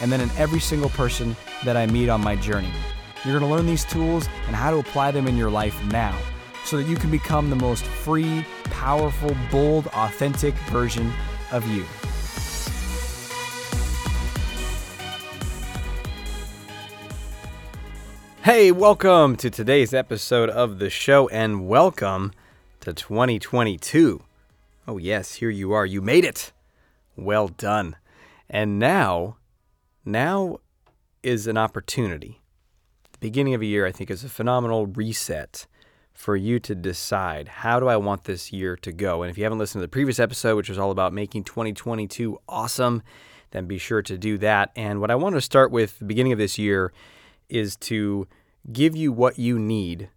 and then in every single person that I meet on my journey. You're going to learn these tools and how to apply them in your life now so that you can become the most free, powerful, bold, authentic version of you. Hey, welcome to today's episode of the show and welcome to 2022. Oh, yes, here you are. You made it. Well done. And now, now is an opportunity. The beginning of a year, I think, is a phenomenal reset for you to decide how do I want this year to go. And if you haven't listened to the previous episode, which was all about making 2022 awesome, then be sure to do that. And what I want to start with the beginning of this year is to give you what you need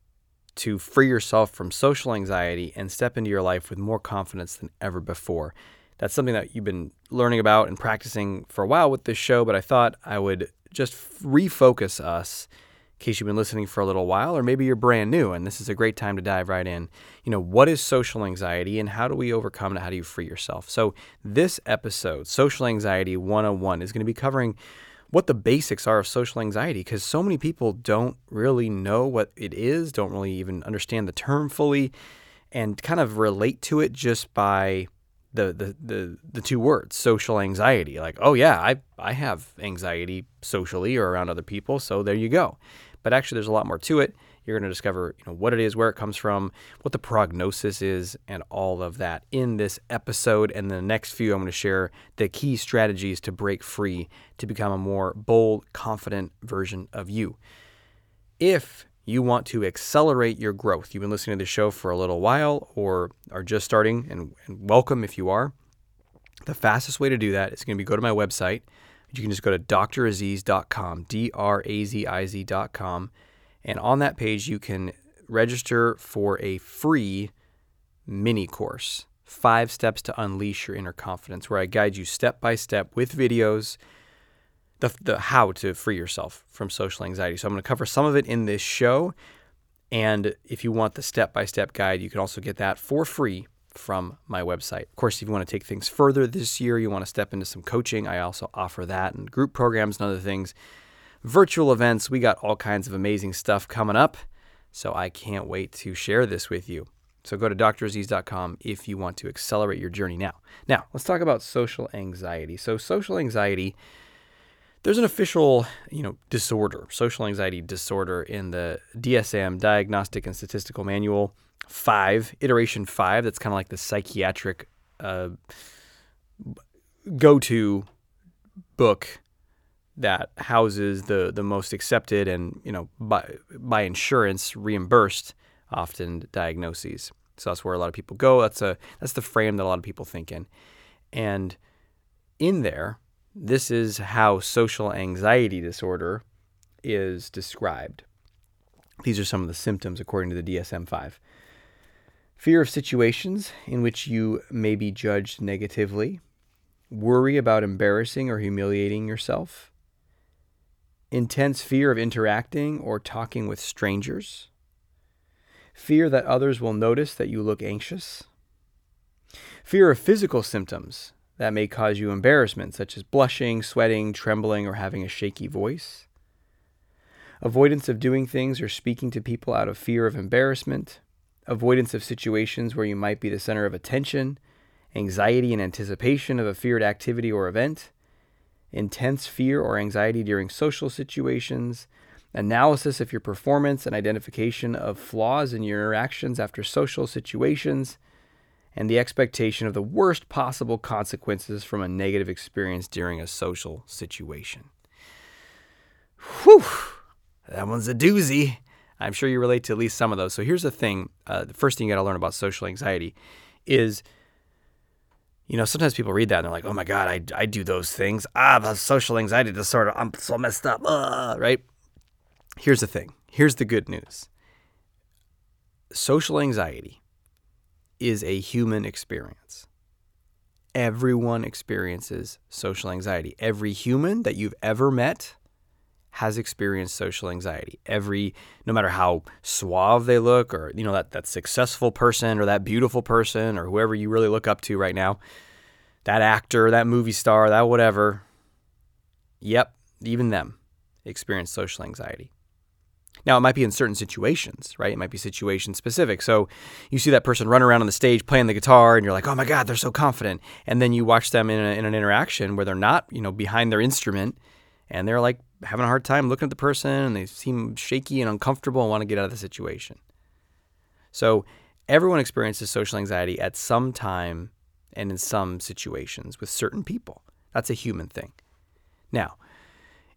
to free yourself from social anxiety and step into your life with more confidence than ever before. That's something that you've been learning about and practicing for a while with this show, but I thought I would just refocus us in case you've been listening for a little while, or maybe you're brand new and this is a great time to dive right in. You know, what is social anxiety and how do we overcome it? How do you free yourself? So, this episode, Social Anxiety 101, is going to be covering what the basics are of social anxiety because so many people don't really know what it is, don't really even understand the term fully, and kind of relate to it just by the the the, the two words social anxiety. Like oh yeah i i have anxiety socially or around other people so there you go. But actually there's a lot more to it. You're going to discover you know what it is where it comes from what the prognosis is and all of that in this episode. And the next few i'm going to share the key strategies to break free to become a more bold confident version of you. If you want to accelerate your growth, you've been listening to the show for a little while or are just starting, and, and welcome if you are. The fastest way to do that is going to be go to my website. You can just go to draziz.com, D R A Z I Z.com. And on that page, you can register for a free mini course, Five Steps to Unleash Your Inner Confidence, where I guide you step by step with videos the, the how to free yourself from social anxiety. So I'm going to cover some of it in this show. And if you want the step by step guide, you can also get that for free from my website. Of course, if you want to take things further this year, you want to step into some coaching, I also offer that and group programs and other things. Virtual events, we got all kinds of amazing stuff coming up. So I can't wait to share this with you. So go to draziz.com if you want to accelerate your journey now. Now, let's talk about social anxiety. So, social anxiety there's an official, you know, disorder, social anxiety disorder in the DSM, Diagnostic and Statistical Manual 5, iteration 5. That's kind of like the psychiatric uh, go-to book that houses the the most accepted and, you know, by by insurance reimbursed often diagnoses. So that's where a lot of people go. That's a that's the frame that a lot of people think in. And in there, this is how social anxiety disorder is described. These are some of the symptoms according to the DSM 5. Fear of situations in which you may be judged negatively, worry about embarrassing or humiliating yourself, intense fear of interacting or talking with strangers, fear that others will notice that you look anxious, fear of physical symptoms that may cause you embarrassment, such as blushing, sweating, trembling, or having a shaky voice. Avoidance of doing things or speaking to people out of fear of embarrassment. Avoidance of situations where you might be the center of attention. Anxiety and anticipation of a feared activity or event. Intense fear or anxiety during social situations. Analysis of your performance and identification of flaws in your interactions after social situations and the expectation of the worst possible consequences from a negative experience during a social situation. Whew, that one's a doozy. I'm sure you relate to at least some of those. So here's the thing uh, the first thing you got to learn about social anxiety is you know, sometimes people read that and they're like, oh my God, I, I do those things. Ah, the social anxiety disorder. I'm so messed up. Uh, right? here's the thing here's the good news social anxiety is a human experience. Everyone experiences social anxiety. Every human that you've ever met has experienced social anxiety. Every no matter how suave they look or you know that that successful person or that beautiful person or whoever you really look up to right now, that actor, that movie star, that whatever. Yep, even them experience social anxiety. Now, it might be in certain situations, right? It might be situation specific. So you see that person run around on the stage playing the guitar, and you're like, oh my God, they're so confident. And then you watch them in, a, in an interaction where they're not, you know, behind their instrument, and they're like having a hard time looking at the person, and they seem shaky and uncomfortable and want to get out of the situation. So everyone experiences social anxiety at some time and in some situations with certain people. That's a human thing. Now,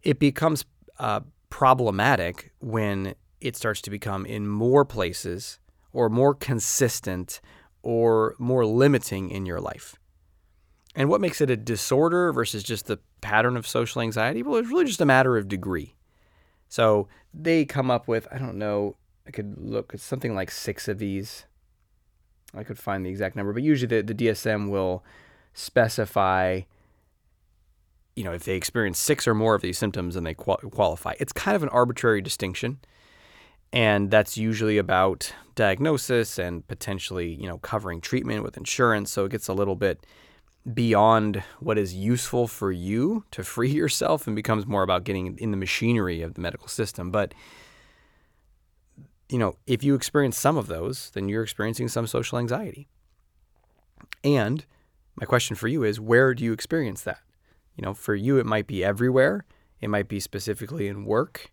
it becomes uh, problematic when it starts to become in more places or more consistent or more limiting in your life. And what makes it a disorder versus just the pattern of social anxiety? Well, it's really just a matter of degree. So they come up with, I don't know, I could look at something like six of these. I could find the exact number, but usually the, the DSM will specify you know, if they experience six or more of these symptoms and they qual- qualify. It's kind of an arbitrary distinction. And that's usually about diagnosis and potentially, you know, covering treatment with insurance. So it gets a little bit beyond what is useful for you to free yourself and becomes more about getting in the machinery of the medical system. But, you know, if you experience some of those, then you're experiencing some social anxiety. And my question for you is where do you experience that? You know, for you, it might be everywhere. It might be specifically in work.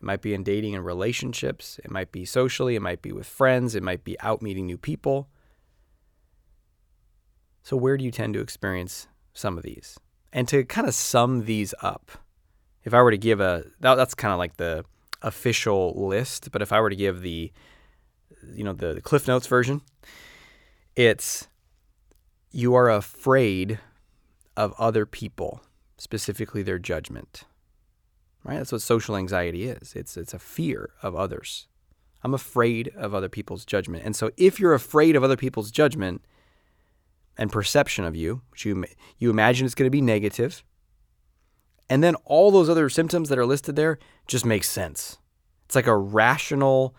It might be in dating and relationships. It might be socially. It might be with friends. It might be out meeting new people. So, where do you tend to experience some of these? And to kind of sum these up, if I were to give a, that, that's kind of like the official list, but if I were to give the, you know, the, the Cliff Notes version, it's you are afraid of other people, specifically their judgment. Right? That's what social anxiety is. It's it's a fear of others. I'm afraid of other people's judgment. And so if you're afraid of other people's judgment and perception of you, which you you imagine it's going to be negative, and then all those other symptoms that are listed there just make sense. It's like a rational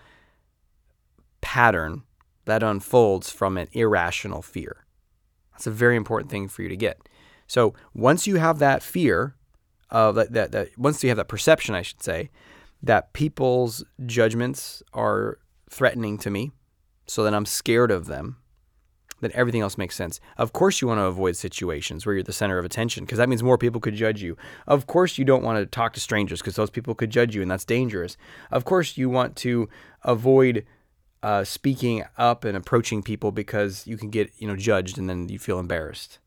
pattern that unfolds from an irrational fear. That's a very important thing for you to get. So once you have that fear of that, that, that once you have that perception, I should say, that people's judgments are threatening to me, so that I'm scared of them, then everything else makes sense. Of course, you want to avoid situations where you're the center of attention because that means more people could judge you. Of course, you don't want to talk to strangers because those people could judge you and that's dangerous. Of course, you want to avoid uh, speaking up and approaching people because you can get you know judged and then you feel embarrassed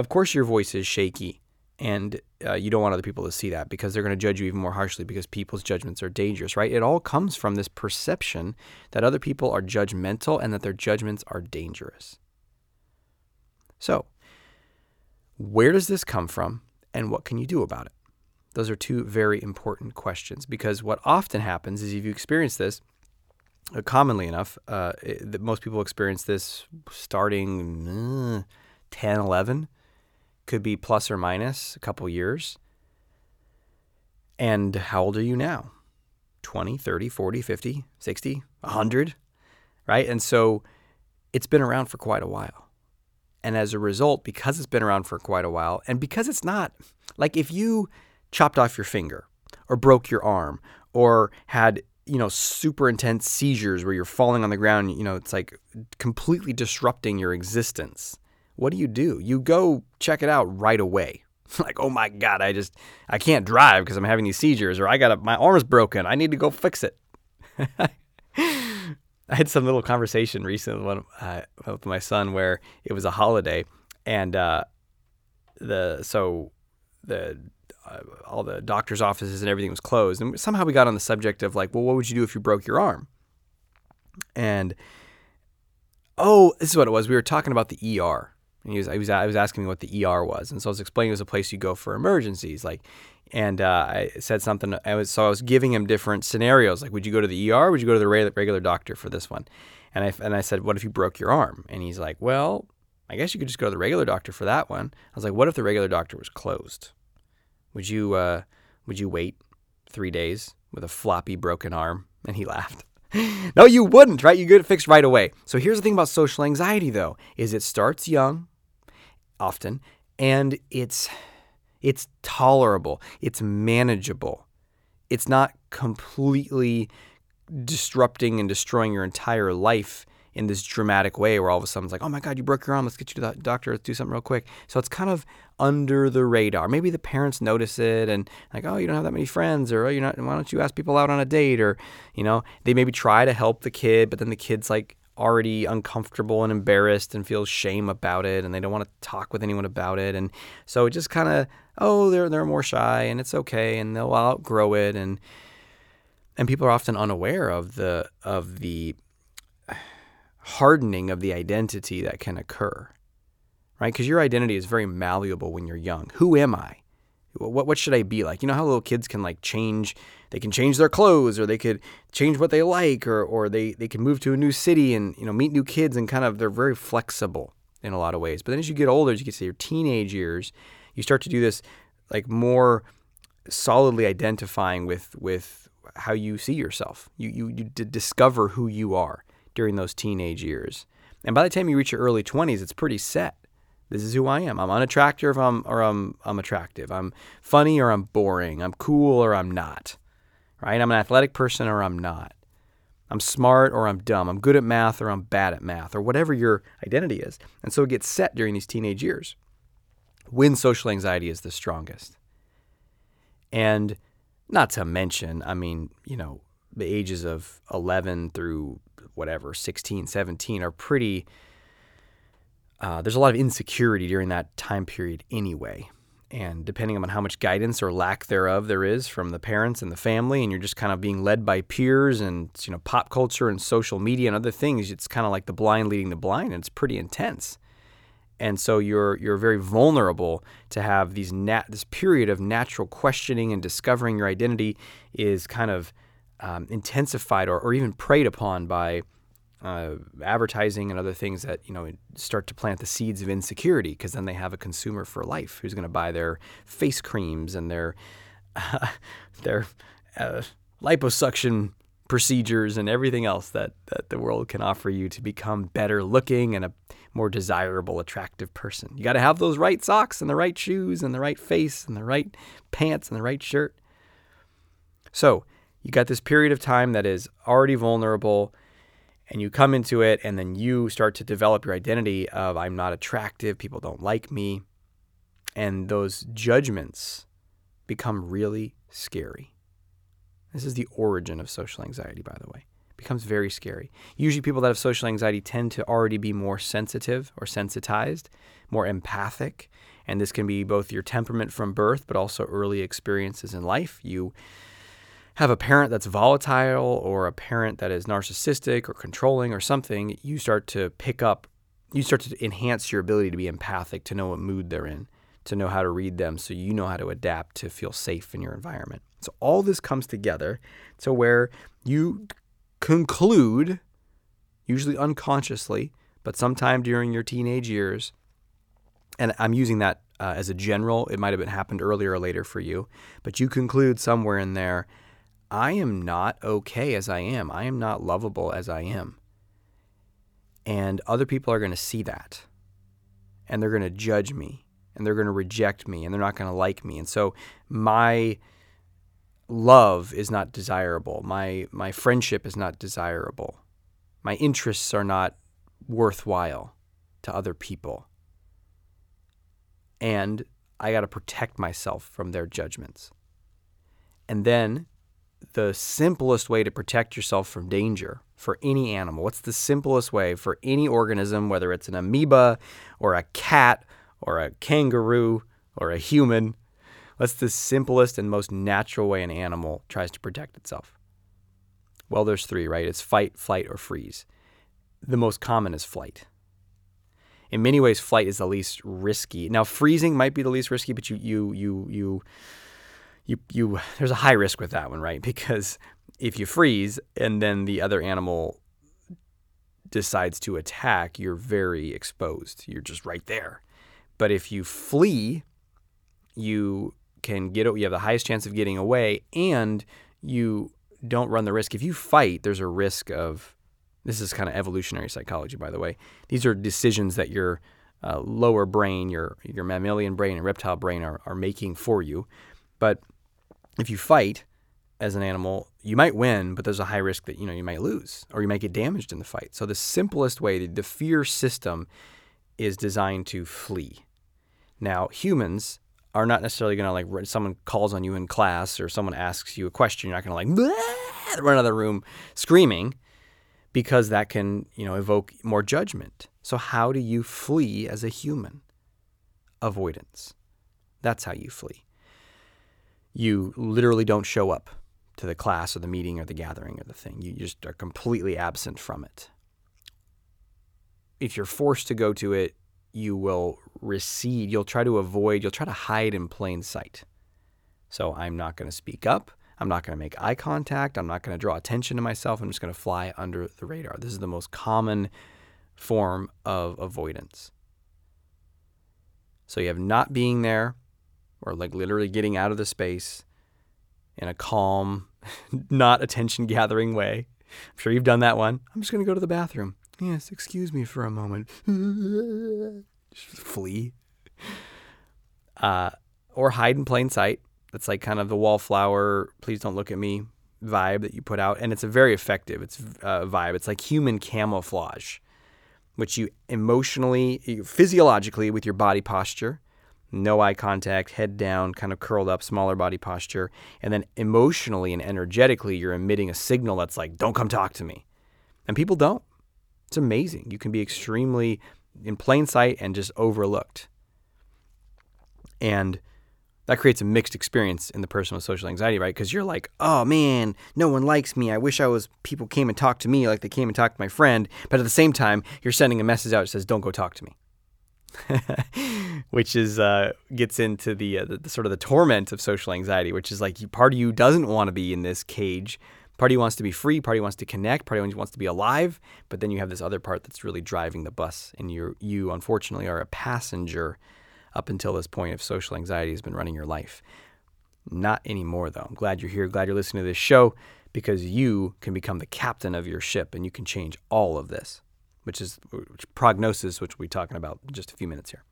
of course your voice is shaky and uh, you don't want other people to see that because they're going to judge you even more harshly because people's judgments are dangerous, right? It all comes from this perception that other people are judgmental and that their judgments are dangerous. So, where does this come from and what can you do about it? Those are two very important questions because what often happens is if you experience this, uh, commonly enough, uh, it, most people experience this starting uh, 10, 11 could be plus or minus a couple years. And how old are you now? 20, 30, 40, 50, 60, 100, right? And so it's been around for quite a while. And as a result, because it's been around for quite a while, and because it's not like if you chopped off your finger or broke your arm or had, you know, super intense seizures where you're falling on the ground, you know, it's like completely disrupting your existence what do you do? You go check it out right away. like, oh my God, I just, I can't drive because I'm having these seizures, or I got a, my arm's broken. I need to go fix it. I had some little conversation recently with, uh, with my son where it was a holiday, and uh, the so the uh, all the doctor's offices and everything was closed, and somehow we got on the subject of like, well, what would you do if you broke your arm? And oh, this is what it was. We were talking about the ER, and he was, he was, I was asking me what the ER was. And so I was explaining it was a place you go for emergencies. Like and uh, I said something. I was so I was giving him different scenarios, like would you go to the ER? Would you go to the regular doctor for this one? And I and I said, what if you broke your arm? And he's like, well, I guess you could just go to the regular doctor for that one. I was like, what if the regular doctor was closed? Would you uh, would you wait three days with a floppy broken arm? And he laughed. no, you wouldn't, right? You get it fixed right away. So here's the thing about social anxiety, though, is it starts young, often, and it's it's tolerable, it's manageable, it's not completely disrupting and destroying your entire life in this dramatic way where all of a sudden it's like, oh my God, you broke your arm. Let's get you to the doctor. Let's do something real quick. So it's kind of under the radar. Maybe the parents notice it and like, oh, you don't have that many friends, or oh, you're not. Why don't you ask people out on a date? Or you know, they maybe try to help the kid, but then the kid's like already uncomfortable and embarrassed and feels shame about it, and they don't want to talk with anyone about it, and so it just kind of, oh, they're they're more shy, and it's okay, and they'll outgrow it, and and people are often unaware of the of the hardening of the identity that can occur, right? Because your identity is very malleable when you're young. Who am I? What what should I be like? You know how little kids can like change. They can change their clothes, or they could change what they like, or or they they can move to a new city and you know meet new kids and kind of they're very flexible in a lot of ways. But then as you get older, as you get to your teenage years, you start to do this like more solidly identifying with with how you see yourself. You you, you discover who you are during those teenage years. And by the time you reach your early 20s, it's pretty set. This is who I am. I'm unattractive or I'm, or I'm, I'm attractive. I'm funny or I'm boring. I'm cool or I'm not. Right? I'm an athletic person or I'm not. I'm smart or I'm dumb. I'm good at math or I'm bad at math or whatever your identity is. And so it gets set during these teenage years when social anxiety is the strongest. And not to mention, I mean, you know, the ages of 11 through whatever 16 17 are pretty uh, there's a lot of insecurity during that time period anyway. And depending on how much guidance or lack thereof there is from the parents and the family and you're just kind of being led by peers and you know pop culture and social media and other things it's kind of like the blind leading the blind and it's pretty intense. And so you're you're very vulnerable to have these nat- this period of natural questioning and discovering your identity is kind of um, intensified or, or even preyed upon by uh, advertising and other things that you know start to plant the seeds of insecurity because then they have a consumer for life who's going to buy their face creams and their uh, their uh, liposuction procedures and everything else that, that the world can offer you to become better looking and a more desirable, attractive person. You got to have those right socks and the right shoes and the right face and the right pants and the right shirt. So, you got this period of time that is already vulnerable and you come into it and then you start to develop your identity of I'm not attractive, people don't like me, and those judgments become really scary. This is the origin of social anxiety, by the way. It becomes very scary. Usually, people that have social anxiety tend to already be more sensitive or sensitized, more empathic. And this can be both your temperament from birth, but also early experiences in life. You have a parent that's volatile or a parent that is narcissistic or controlling or something, you start to pick up, you start to enhance your ability to be empathic, to know what mood they're in, to know how to read them so you know how to adapt to feel safe in your environment. So all this comes together to where you conclude, usually unconsciously, but sometime during your teenage years, and I'm using that uh, as a general, it might have been happened earlier or later for you, but you conclude somewhere in there I am not okay as I am. I am not lovable as I am. And other people are going to see that. And they're going to judge me. And they're going to reject me. And they're not going to like me. And so my love is not desirable. My, my friendship is not desirable. My interests are not worthwhile to other people. And I got to protect myself from their judgments. And then the simplest way to protect yourself from danger for any animal? What's the simplest way for any organism, whether it's an amoeba or a cat or a kangaroo or a human? What's the simplest and most natural way an animal tries to protect itself? Well, there's three, right? It's fight, flight, or freeze. The most common is flight. In many ways, flight is the least risky. Now, freezing might be the least risky, but you you you you you you there's a high risk with that one, right? Because if you freeze and then the other animal decides to attack, you're very exposed. You're just right there. But if you flee, you can get you have the highest chance of getting away and you don't run the risk if you fight there's a risk of this is kind of evolutionary psychology by the way these are decisions that your uh, lower brain your your mammalian brain and reptile brain are, are making for you but if you fight as an animal you might win but there's a high risk that you know you might lose or you might get damaged in the fight. So the simplest way the fear system is designed to flee. Now humans are not necessarily going to like someone calls on you in class or someone asks you a question you're not going to like run out of the room screaming because that can you know evoke more judgment. So how do you flee as a human? Avoidance. That's how you flee you literally don't show up to the class or the meeting or the gathering or the thing you just are completely absent from it if you're forced to go to it you will recede. You'll try to avoid, you'll try to hide in plain sight. So I'm not going to speak up. I'm not going to make eye contact. I'm not going to draw attention to myself. I'm just going to fly under the radar. This is the most common form of avoidance. So you have not being there or like literally getting out of the space in a calm, not attention gathering way. I'm sure you've done that one. I'm just going to go to the bathroom. Yes, excuse me for a moment. flee. Uh, or hide in plain sight. That's like kind of the wallflower, please don't look at me vibe that you put out. And it's a very effective it's uh, vibe. It's like human camouflage, which you emotionally, physiologically, with your body posture, no eye contact, head down, kind of curled up, smaller body posture. And then emotionally and energetically, you're emitting a signal that's like, don't come talk to me. And people don't. It's amazing. You can be extremely in plain sight and just overlooked. And that creates a mixed experience in the person with social anxiety, right? Because you're like, oh man, no one likes me. I wish I was, people came and talked to me like they came and talked to my friend. But at the same time, you're sending a message out that says, don't go talk to me. which is uh, gets into the, uh, the, the, sort of the torment of social anxiety, which is like part of you doesn't want to be in this cage Party wants to be free, party wants to connect, party wants to be alive, but then you have this other part that's really driving the bus, and you you unfortunately are a passenger up until this point if social anxiety has been running your life. Not anymore though. I'm glad you're here, glad you're listening to this show because you can become the captain of your ship and you can change all of this, which is which prognosis, which we'll be talking about in just a few minutes here.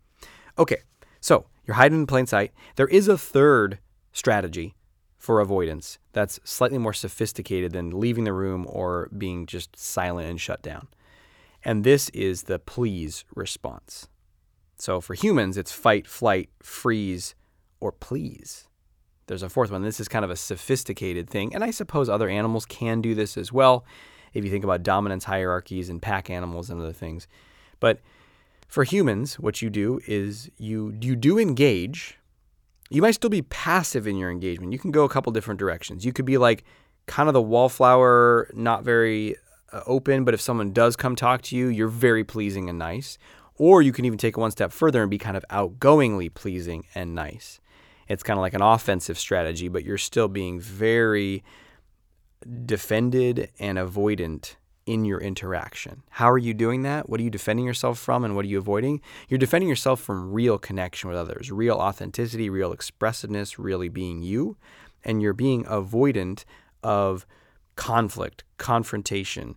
Okay, so you're hiding in plain sight. There is a third strategy for avoidance that's slightly more sophisticated than leaving the room or being just silent and shut down. And this is the please response. So for humans, it's fight, flight, freeze, or please. There's a fourth one. This is kind of a sophisticated thing. And I suppose other animals can do this as well if you think about dominance hierarchies and pack animals and other things. But for humans, what you do is you you do engage you might still be passive in your engagement. You can go a couple different directions. You could be like kind of the wallflower, not very uh, open, but if someone does come talk to you, you're very pleasing and nice. Or you can even take it one step further and be kind of outgoingly pleasing and nice. It's kind of like an offensive strategy, but you're still being very defended and avoidant in your interaction. How are you doing that? What are you defending yourself from and what are you avoiding? You're defending yourself from real connection with others, real authenticity, real expressiveness, really being you. And you're being avoidant of conflict, confrontation,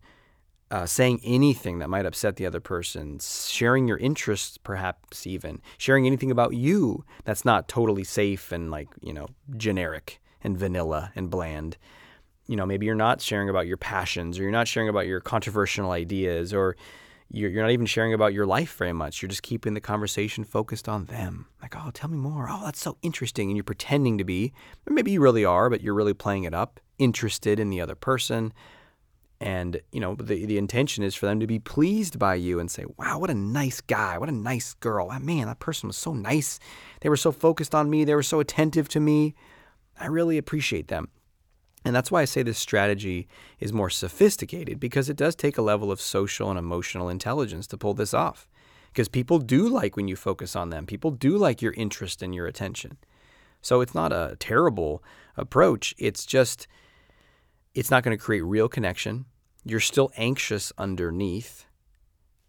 uh, saying anything that might upset the other person, sharing your interests, perhaps even sharing anything about you that's not totally safe and like, you know, generic and vanilla and bland you know, maybe you're not sharing about your passions or you're not sharing about your controversial ideas or you're, you're not even sharing about your life very much. You're just keeping the conversation focused on them. Like, oh, tell me more. Oh, that's so interesting. And you're pretending to be, maybe you really are, but you're really playing it up, interested in the other person. And, you know, the, the intention is for them to be pleased by you and say, wow, what a nice guy. What a nice girl. Ah, man, that person was so nice. They were so focused on me. They were so attentive to me. I really appreciate them. And that's why I say this strategy is more sophisticated because it does take a level of social and emotional intelligence to pull this off. Because people do like when you focus on them, people do like your interest and your attention. So it's not a terrible approach. It's just, it's not going to create real connection. You're still anxious underneath,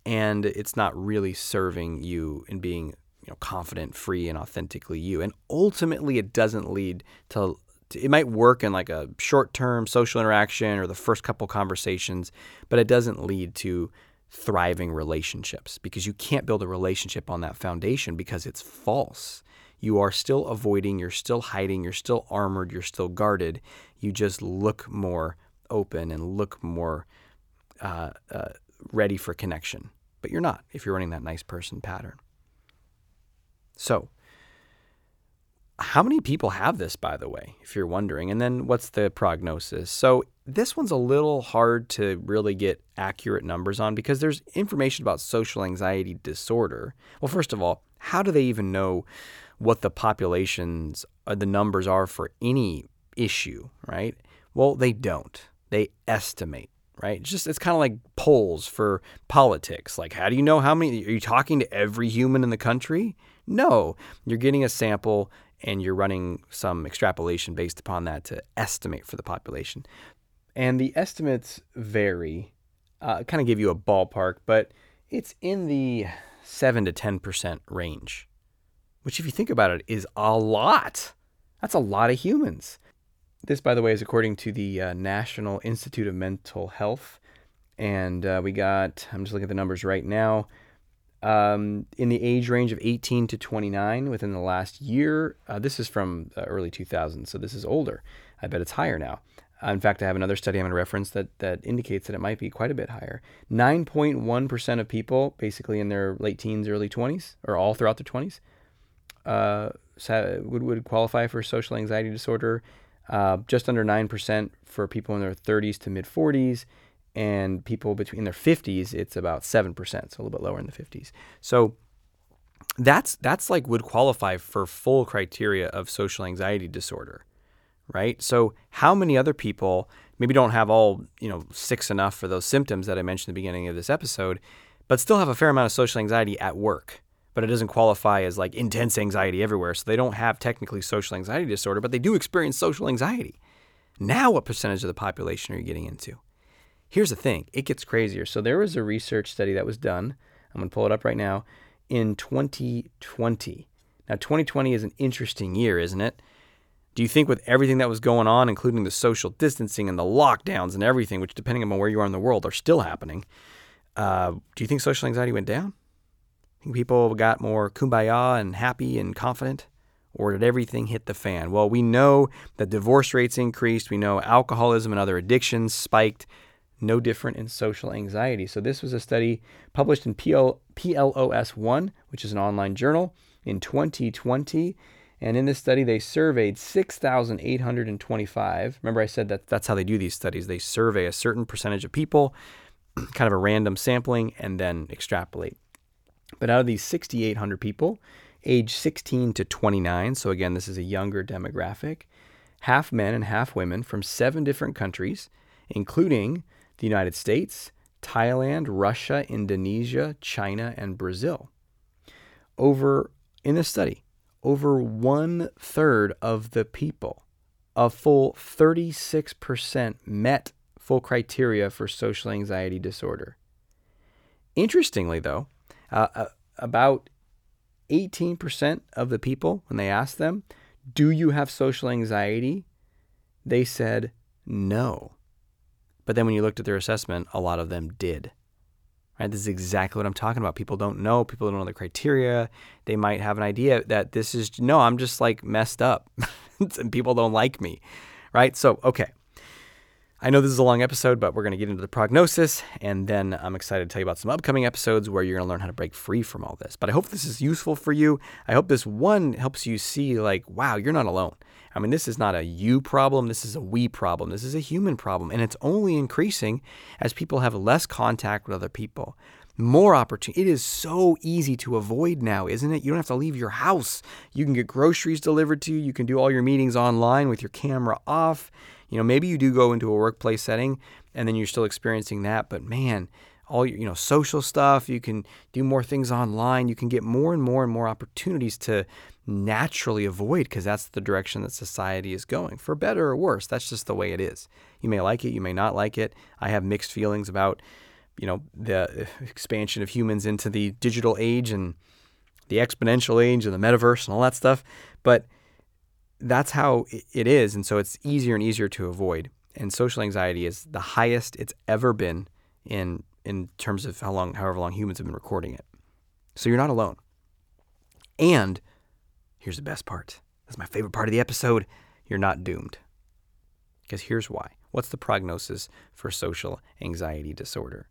and it's not really serving you in being you know, confident, free, and authentically you. And ultimately, it doesn't lead to it might work in like a short term social interaction or the first couple conversations, but it doesn't lead to thriving relationships because you can't build a relationship on that foundation because it's false. You are still avoiding, you're still hiding, you're still armored, you're still guarded. You just look more open and look more uh, uh, ready for connection. But you're not if you're running that nice person pattern. So, how many people have this, by the way, if you're wondering? And then what's the prognosis? So, this one's a little hard to really get accurate numbers on because there's information about social anxiety disorder. Well, first of all, how do they even know what the populations, uh, the numbers are for any issue, right? Well, they don't. They estimate, right? Just it's kind of like polls for politics. Like, how do you know how many? Are you talking to every human in the country? No, you're getting a sample and you're running some extrapolation based upon that to estimate for the population. And the estimates vary, uh, kind of give you a ballpark, but it's in the 7 to 10% range, which, if you think about it, is a lot. That's a lot of humans. This, by the way, is according to the uh, National Institute of Mental Health. And uh, we got, I'm just looking at the numbers right now, um, in the age range of 18 to 29 within the last year. Uh, this is from uh, early 2000s, so this is older. I bet it's higher now. Uh, in fact, I have another study I'm going to reference that, that indicates that it might be quite a bit higher. 9.1% of people, basically in their late teens, early 20s, or all throughout their 20s, uh, would, would qualify for social anxiety disorder. Uh, just under 9% for people in their 30s to mid 40s, and people between their 50s it's about 7% so a little bit lower in the 50s so that's that's like would qualify for full criteria of social anxiety disorder right? So how many other people maybe don't have all you know six enough for those symptoms that i mentioned at the beginning of this episode but still have a fair amount of social anxiety at work but it doesn't qualify as like intense anxiety everywhere. So they don't have technically social anxiety disorder but they do experience social anxiety. Now what percentage of the population are you getting into Here's the thing it gets crazier. So there was a research study that was done. I'm going to pull it up right now in 2020. Now, 2020 is an interesting year, isn't it? Do you think, with everything that was going on, including the social distancing and the lockdowns and everything, which, depending on where you are in the world, are still happening, uh, do you think social anxiety went down? I Think people got more kumbaya and happy and confident? Or did everything hit the fan? Well, we know that divorce rates increased. We know alcoholism and other addictions spiked no different in social anxiety. So, this was a study published in PL, PLOS 1, which is an online journal, in 2020. And in this study, they surveyed 6,825. Remember, I said that that's how they do these studies. They survey a certain percentage of people, kind of a random sampling, and then extrapolate. But out of these 6,800 people, age 16 to 29, so again, this is a younger demographic, half men and half women from seven different countries, including the United States, Thailand, Russia, Indonesia, China, and Brazil. Over in this study, over one third of the people, a full 36% met full criteria for social anxiety disorder. Interestingly, though, uh, uh, about 18% of the people, when they asked them, Do you have social anxiety? they said no. But then when you looked at their assessment, a lot of them did. Right? This is exactly what I'm talking about. People don't know, people don't know the criteria. They might have an idea that this is no, I'm just like messed up and people don't like me. Right? So, okay. I know this is a long episode, but we're going to get into the prognosis, and then I'm excited to tell you about some upcoming episodes where you're going to learn how to break free from all this. But I hope this is useful for you. I hope this one helps you see, like, wow, you're not alone. I mean, this is not a you problem. This is a we problem. This is a human problem. And it's only increasing as people have less contact with other people. More opportunity. It is so easy to avoid now, isn't it? You don't have to leave your house. You can get groceries delivered to you. You can do all your meetings online with your camera off. You know, maybe you do go into a workplace setting and then you're still experiencing that. But man, all your, you know, social stuff, you can do more things online. You can get more and more and more opportunities to naturally avoid because that's the direction that society is going, for better or worse. That's just the way it is. You may like it, you may not like it. I have mixed feelings about, you know, the expansion of humans into the digital age and the exponential age and the metaverse and all that stuff. But that's how it is. And so it's easier and easier to avoid. And social anxiety is the highest it's ever been in in terms of how long, however long humans have been recording it. So you're not alone. And here's the best part. That's my favorite part of the episode. You're not doomed. Because here's why. What's the prognosis for social anxiety disorder?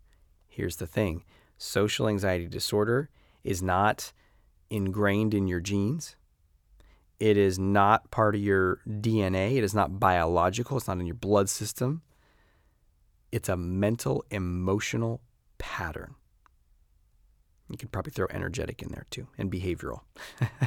Here's the thing social anxiety disorder is not ingrained in your genes. It is not part of your DNA. It is not biological. It's not in your blood system. It's a mental, emotional pattern. You could probably throw energetic in there too and behavioral.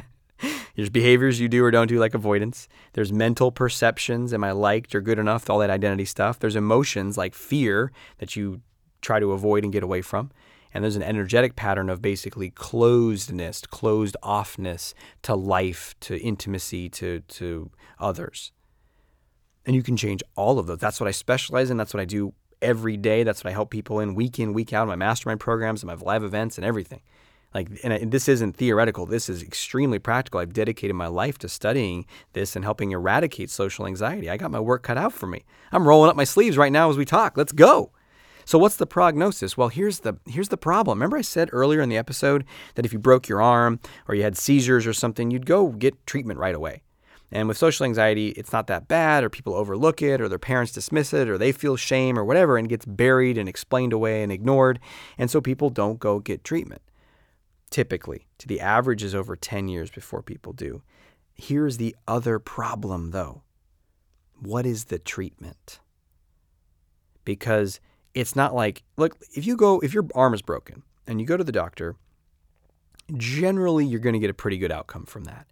There's behaviors you do or don't do, like avoidance. There's mental perceptions. Am I liked or good enough? All that identity stuff. There's emotions like fear that you try to avoid and get away from. And there's an energetic pattern of basically closedness, closed offness to life, to intimacy, to, to others. And you can change all of those. That's what I specialize in. That's what I do every day. That's what I help people in week in, week out, in my mastermind programs and my live events and everything. Like, and, this isn't theoretical. This is extremely practical. I've dedicated my life to studying this and helping eradicate social anxiety. I got my work cut out for me. I'm rolling up my sleeves right now as we talk. Let's go. So what's the prognosis? Well, here's the here's the problem. Remember I said earlier in the episode that if you broke your arm or you had seizures or something, you'd go get treatment right away. And with social anxiety, it's not that bad, or people overlook it, or their parents dismiss it, or they feel shame, or whatever, and gets buried and explained away and ignored. And so people don't go get treatment. Typically, to the average is over 10 years before people do. Here's the other problem, though what is the treatment? Because it's not like, look, if you go, if your arm is broken and you go to the doctor, generally you're going to get a pretty good outcome from that.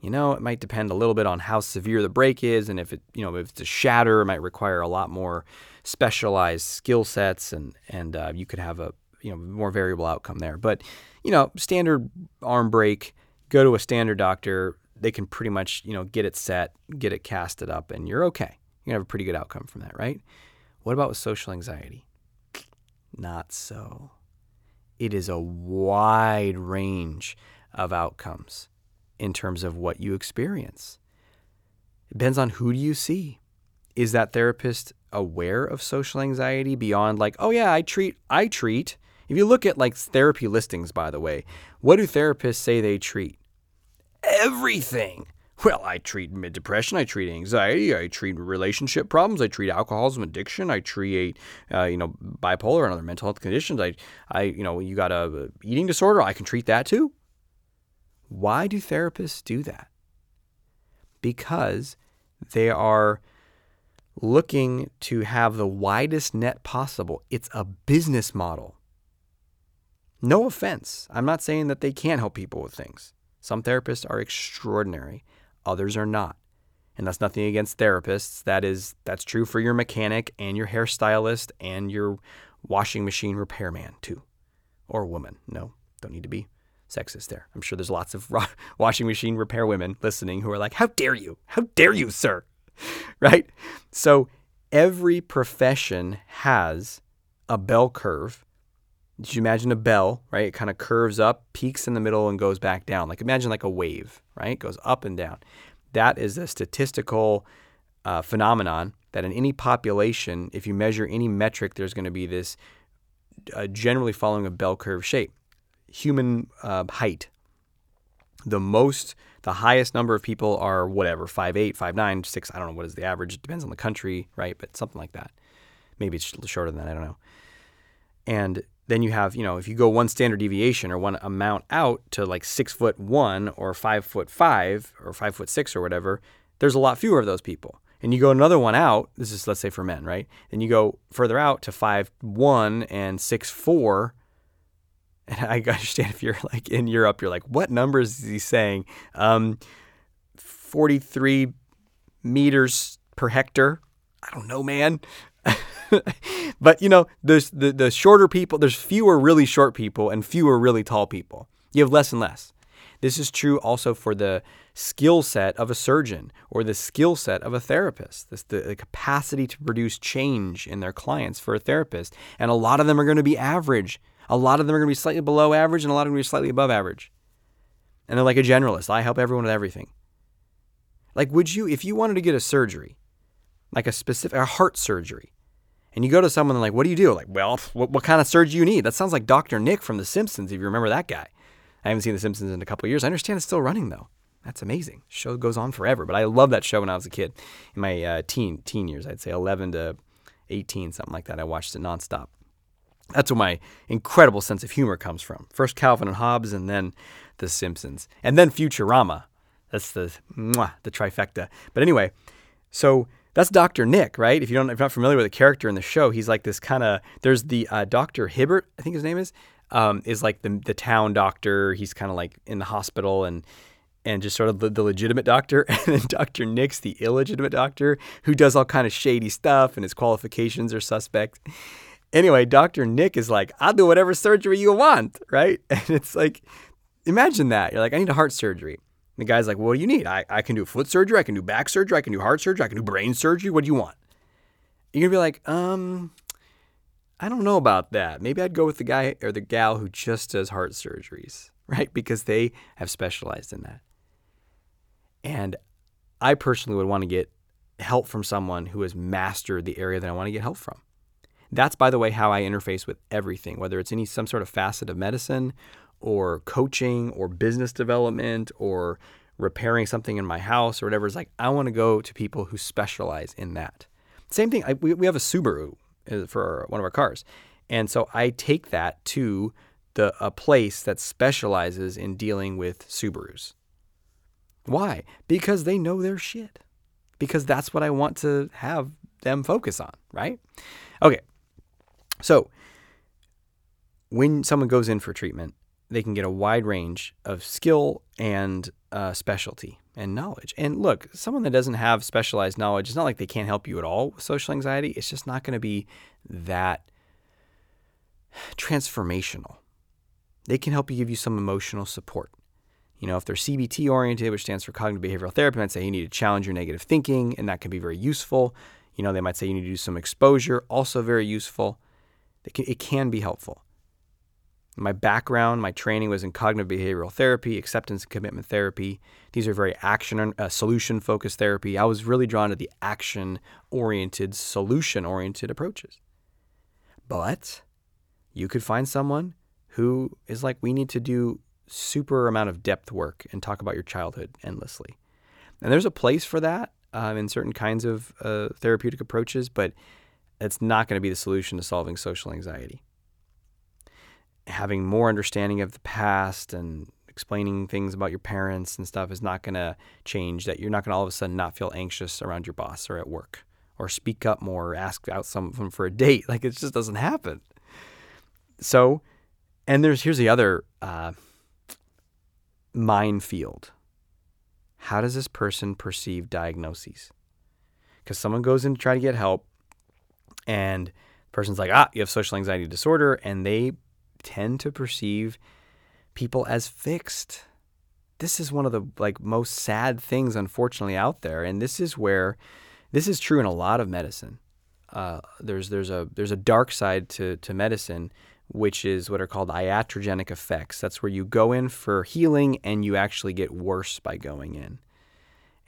You know, it might depend a little bit on how severe the break is, and if it, you know, if it's a shatter, it might require a lot more specialized skill sets, and and uh, you could have a you know more variable outcome there. But you know, standard arm break, go to a standard doctor, they can pretty much you know get it set, get it casted up, and you're okay. You're gonna have a pretty good outcome from that, right? What about with social anxiety? Not so. It is a wide range of outcomes in terms of what you experience. It depends on who do you see. Is that therapist aware of social anxiety beyond like, oh yeah, I treat I treat. If you look at like therapy listings by the way, what do therapists say they treat? Everything. Well, I treat mid depression, I treat anxiety, I treat relationship problems, I treat alcoholism addiction, I treat uh, you know bipolar and other mental health conditions. I I you know you got a eating disorder, I can treat that too. Why do therapists do that? Because they are looking to have the widest net possible. It's a business model. No offense. I'm not saying that they can't help people with things. Some therapists are extraordinary, others are not. And that's nothing against therapists. That is that's true for your mechanic and your hairstylist and your washing machine repairman too. Or woman. No, don't need to be sexist there. I'm sure there's lots of washing machine repair women listening who are like, How dare you? How dare you, sir? right? So every profession has a bell curve. You imagine a bell, right? It kind of curves up, peaks in the middle, and goes back down. Like imagine like a wave, right? It goes up and down. That is a statistical uh, phenomenon that in any population, if you measure any metric, there's going to be this uh, generally following a bell curve shape human uh, height. The most, the highest number of people are whatever, 5'8, 5'9, 6, I don't know what is the average. It depends on the country, right? But something like that. Maybe it's shorter than that, I don't know. And then you have, you know, if you go one standard deviation or one amount out to like six foot one or five foot five or five foot six or whatever, there's a lot fewer of those people. And you go another one out, this is let's say for men, right? And you go further out to five one and six four, and I understand if you're like in Europe, you're like, what numbers is he saying? Um, 43 meters per hectare. I don't know, man. but you know, there's the, the shorter people, there's fewer really short people and fewer really tall people. You have less and less. This is true also for the skill set of a surgeon or the skill set of a therapist. This the, the capacity to produce change in their clients for a therapist. And a lot of them are going to be average. A lot of them are going to be slightly below average, and a lot of them are going to be slightly above average. And they're like a generalist. I help everyone with everything. Like, would you, if you wanted to get a surgery, like a specific a heart surgery, and you go to someone and like, what do you do? Like, well, what, what kind of surgery you need? That sounds like Dr. Nick from The Simpsons, if you remember that guy. I haven't seen The Simpsons in a couple years. I understand it's still running though. That's amazing. Show goes on forever. But I love that show when I was a kid, in my uh, teen teen years. I'd say 11 to 18, something like that. I watched it nonstop. That's where my incredible sense of humor comes from. First Calvin and Hobbes, and then The Simpsons, and then Futurama. That's the mwah, the trifecta. But anyway, so that's Dr. Nick, right? If you don't, if you're not familiar with the character in the show, he's like this kind of. There's the uh, Dr. Hibbert, I think his name is, um, is like the the town doctor. He's kind of like in the hospital and and just sort of the, the, legitimate doctor, and then Dr. Nick's the illegitimate doctor who does all kind of shady stuff, and his qualifications are suspect. Anyway, Dr. Nick is like, I'll do whatever surgery you want, right? And it's like, imagine that. You're like, I need a heart surgery. The guy's like, well, what do you need? I, I can do foot surgery. I can do back surgery. I can do heart surgery. I can do brain surgery. What do you want? You're going to be like, um, I don't know about that. Maybe I'd go with the guy or the gal who just does heart surgeries, right? Because they have specialized in that. And I personally would want to get help from someone who has mastered the area that I want to get help from. That's, by the way, how I interface with everything, whether it's any some sort of facet of medicine or coaching or business development or repairing something in my house or whatever. It's like I want to go to people who specialize in that. Same thing. I, we, we have a Subaru uh, for one of our cars, and so I take that to the a place that specializes in dealing with Subarus. Why? Because they know their shit. Because that's what I want to have them focus on, right? Okay. So, when someone goes in for treatment, they can get a wide range of skill and uh, specialty and knowledge. And look, someone that doesn't have specialized knowledge, it's not like they can't help you at all with social anxiety. It's just not going to be that transformational. They can help you give you some emotional support. You know, if they're CBT oriented, which stands for cognitive behavioral therapy, might say you need to challenge your negative thinking, and that can be very useful. You know, they might say you need to do some exposure, also very useful. It can, it can be helpful. My background, my training was in cognitive behavioral therapy, acceptance and commitment therapy. These are very action, uh, solution focused therapy. I was really drawn to the action oriented, solution oriented approaches. But you could find someone who is like, we need to do super amount of depth work and talk about your childhood endlessly. And there's a place for that um, in certain kinds of uh, therapeutic approaches, but it's not going to be the solution to solving social anxiety having more understanding of the past and explaining things about your parents and stuff is not going to change that. You're not going to all of a sudden not feel anxious around your boss or at work or speak up more or ask out someone for a date. Like it just doesn't happen. So and there's here's the other uh, minefield. How does this person perceive diagnoses? Because someone goes in to try to get help and person's like ah you have social anxiety disorder and they tend to perceive people as fixed. This is one of the like most sad things unfortunately out there and this is where this is true in a lot of medicine. Uh, there's there's a there's a dark side to to medicine which is what are called iatrogenic effects. That's where you go in for healing and you actually get worse by going in.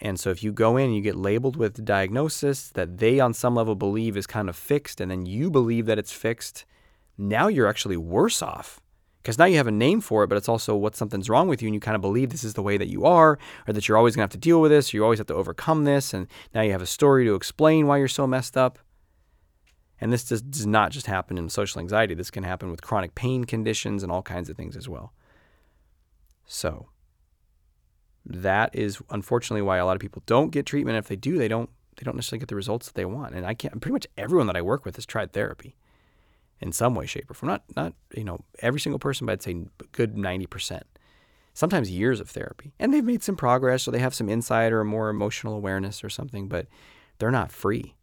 And so if you go in and you get labeled with diagnosis that they on some level believe is kind of fixed and then you believe that it's fixed, now you're actually worse off because now you have a name for it, but it's also what something's wrong with you, and you kind of believe this is the way that you are, or that you're always gonna have to deal with this, or you always have to overcome this, and now you have a story to explain why you're so messed up. And this does, does not just happen in social anxiety, this can happen with chronic pain conditions and all kinds of things as well. So, that is unfortunately why a lot of people don't get treatment. If they do, they don't they don't necessarily get the results that they want. And I can't pretty much everyone that I work with has tried therapy in some way, shape, or form. Not, not you know, every single person, but I'd say good 90%. Sometimes years of therapy. And they've made some progress or they have some insight or more emotional awareness or something, but they're not free.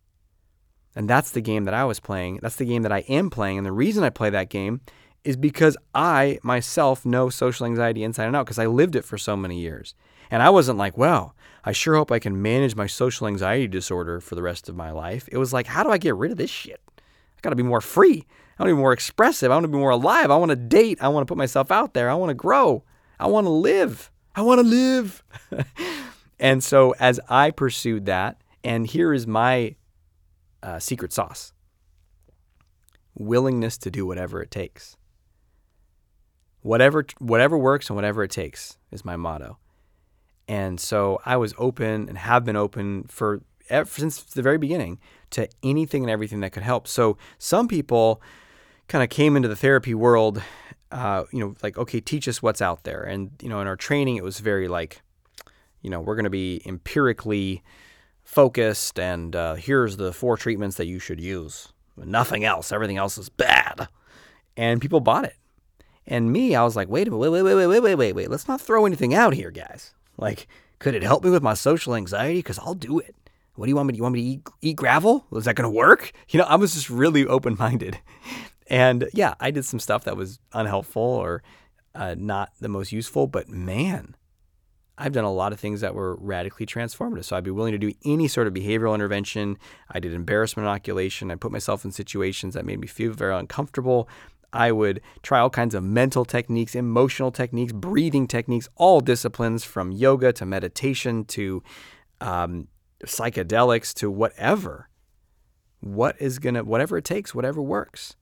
And that's the game that I was playing. That's the game that I am playing. And the reason I play that game is because I myself know social anxiety inside and out because I lived it for so many years. And I wasn't like, well, I sure hope I can manage my social anxiety disorder for the rest of my life. It was like, how do I get rid of this shit? I got to be more free. I want to be more expressive. I want to be more alive. I want to date. I want to put myself out there. I want to grow. I want to live. I want to live. and so as I pursued that, and here is my uh, secret sauce willingness to do whatever it takes. Whatever, whatever works and whatever it takes is my motto. And so I was open and have been open for since the very beginning to anything and everything that could help. So some people kind of came into the therapy world, uh, you know, like, okay, teach us what's out there. And, you know, in our training, it was very like, you know, we're going to be empirically focused and uh, here's the four treatments that you should use. Nothing else. Everything else is bad. And people bought it. And me, I was like, wait a minute, wait, wait, wait, wait, wait, wait, wait, wait. Let's not throw anything out here, guys. Like, could it help me with my social anxiety? Because I'll do it. What do you want me to? You want me to eat, eat gravel? Is that going to work? You know, I was just really open minded. And yeah, I did some stuff that was unhelpful or uh, not the most useful, but man, I've done a lot of things that were radically transformative. So I'd be willing to do any sort of behavioral intervention. I did embarrassment inoculation. I put myself in situations that made me feel very uncomfortable. I would try all kinds of mental techniques, emotional techniques, breathing techniques, all disciplines from yoga to meditation to um, psychedelics to whatever. What is gonna, whatever it takes, whatever works.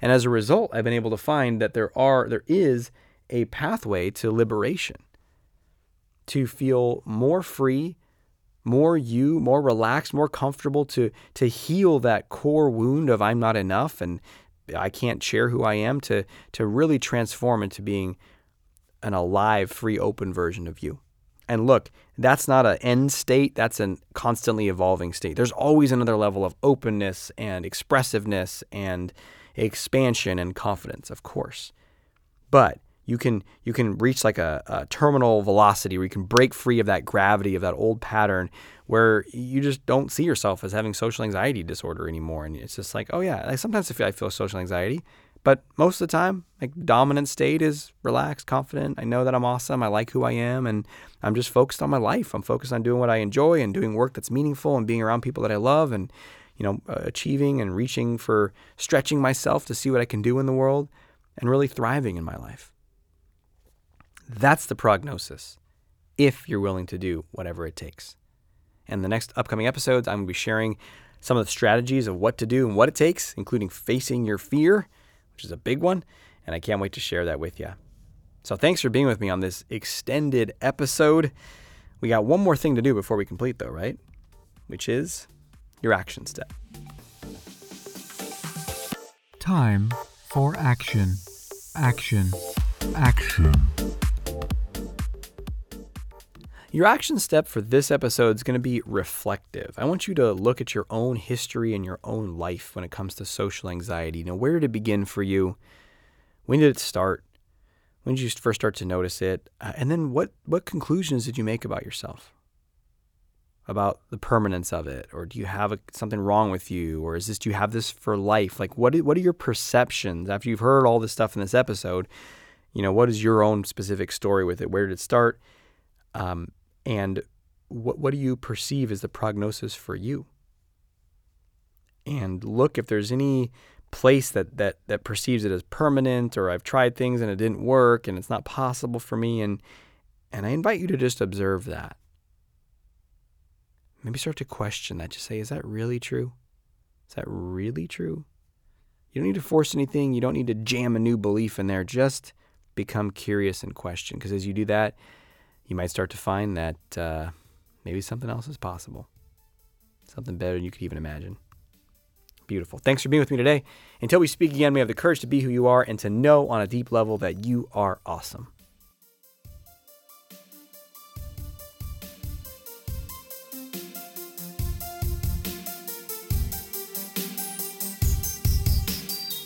And as a result, I've been able to find that there are, there is a pathway to liberation, to feel more free, more you, more relaxed, more comfortable to to heal that core wound of I'm not enough and I can't share who I am to to really transform into being an alive, free, open version of you. And look, that's not an end state, that's a constantly evolving state. There's always another level of openness and expressiveness and expansion and confidence, of course. But you can you can reach like a, a, terminal velocity where you can break free of that gravity of that old pattern where you just don't see yourself as having social anxiety disorder anymore. And it's just like oh yeah like sometimes I feel, I feel social anxiety but most of the time like dominant state is relaxed confident. I know that I'm awesome. I like who I am and I'm just focused on my life. I'm focused on doing what I enjoy and doing work that's meaningful and being around people that I love and you know uh, achieving and reaching for stretching myself to see what I can do in the world and really thriving in my life that's the prognosis if you're willing to do whatever it takes. And the next upcoming episodes, I'm going to be sharing some of the strategies of what to do and what it takes, including facing your fear, which is a big one. And I can't wait to share that with you. So thanks for being with me on this extended episode. We got one more thing to do before we complete, though, right? Which is your action step. Time for action. Action. Action. Your action step for this episode is going to be reflective. I want you to look at your own history and your own life when it comes to social anxiety. Now, where did it begin for you? When did it start? When did you first start to notice it? Uh, and then what, what conclusions did you make about yourself? About the permanence of it? Or do you have a, something wrong with you? Or is this, do you have this for life? Like, what, what are your perceptions after you've heard all this stuff in this episode? You know, what is your own specific story with it? Where did it start? Um, and what, what do you perceive as the prognosis for you? And look if there's any place that, that, that perceives it as permanent or I've tried things and it didn't work and it's not possible for me. And, and I invite you to just observe that. Maybe start to question that. Just say, is that really true? Is that really true? You don't need to force anything. You don't need to jam a new belief in there. Just become curious and question. Because as you do that, you might start to find that uh, maybe something else is possible. Something better than you could even imagine. Beautiful. Thanks for being with me today. Until we speak again, may have the courage to be who you are and to know on a deep level that you are awesome.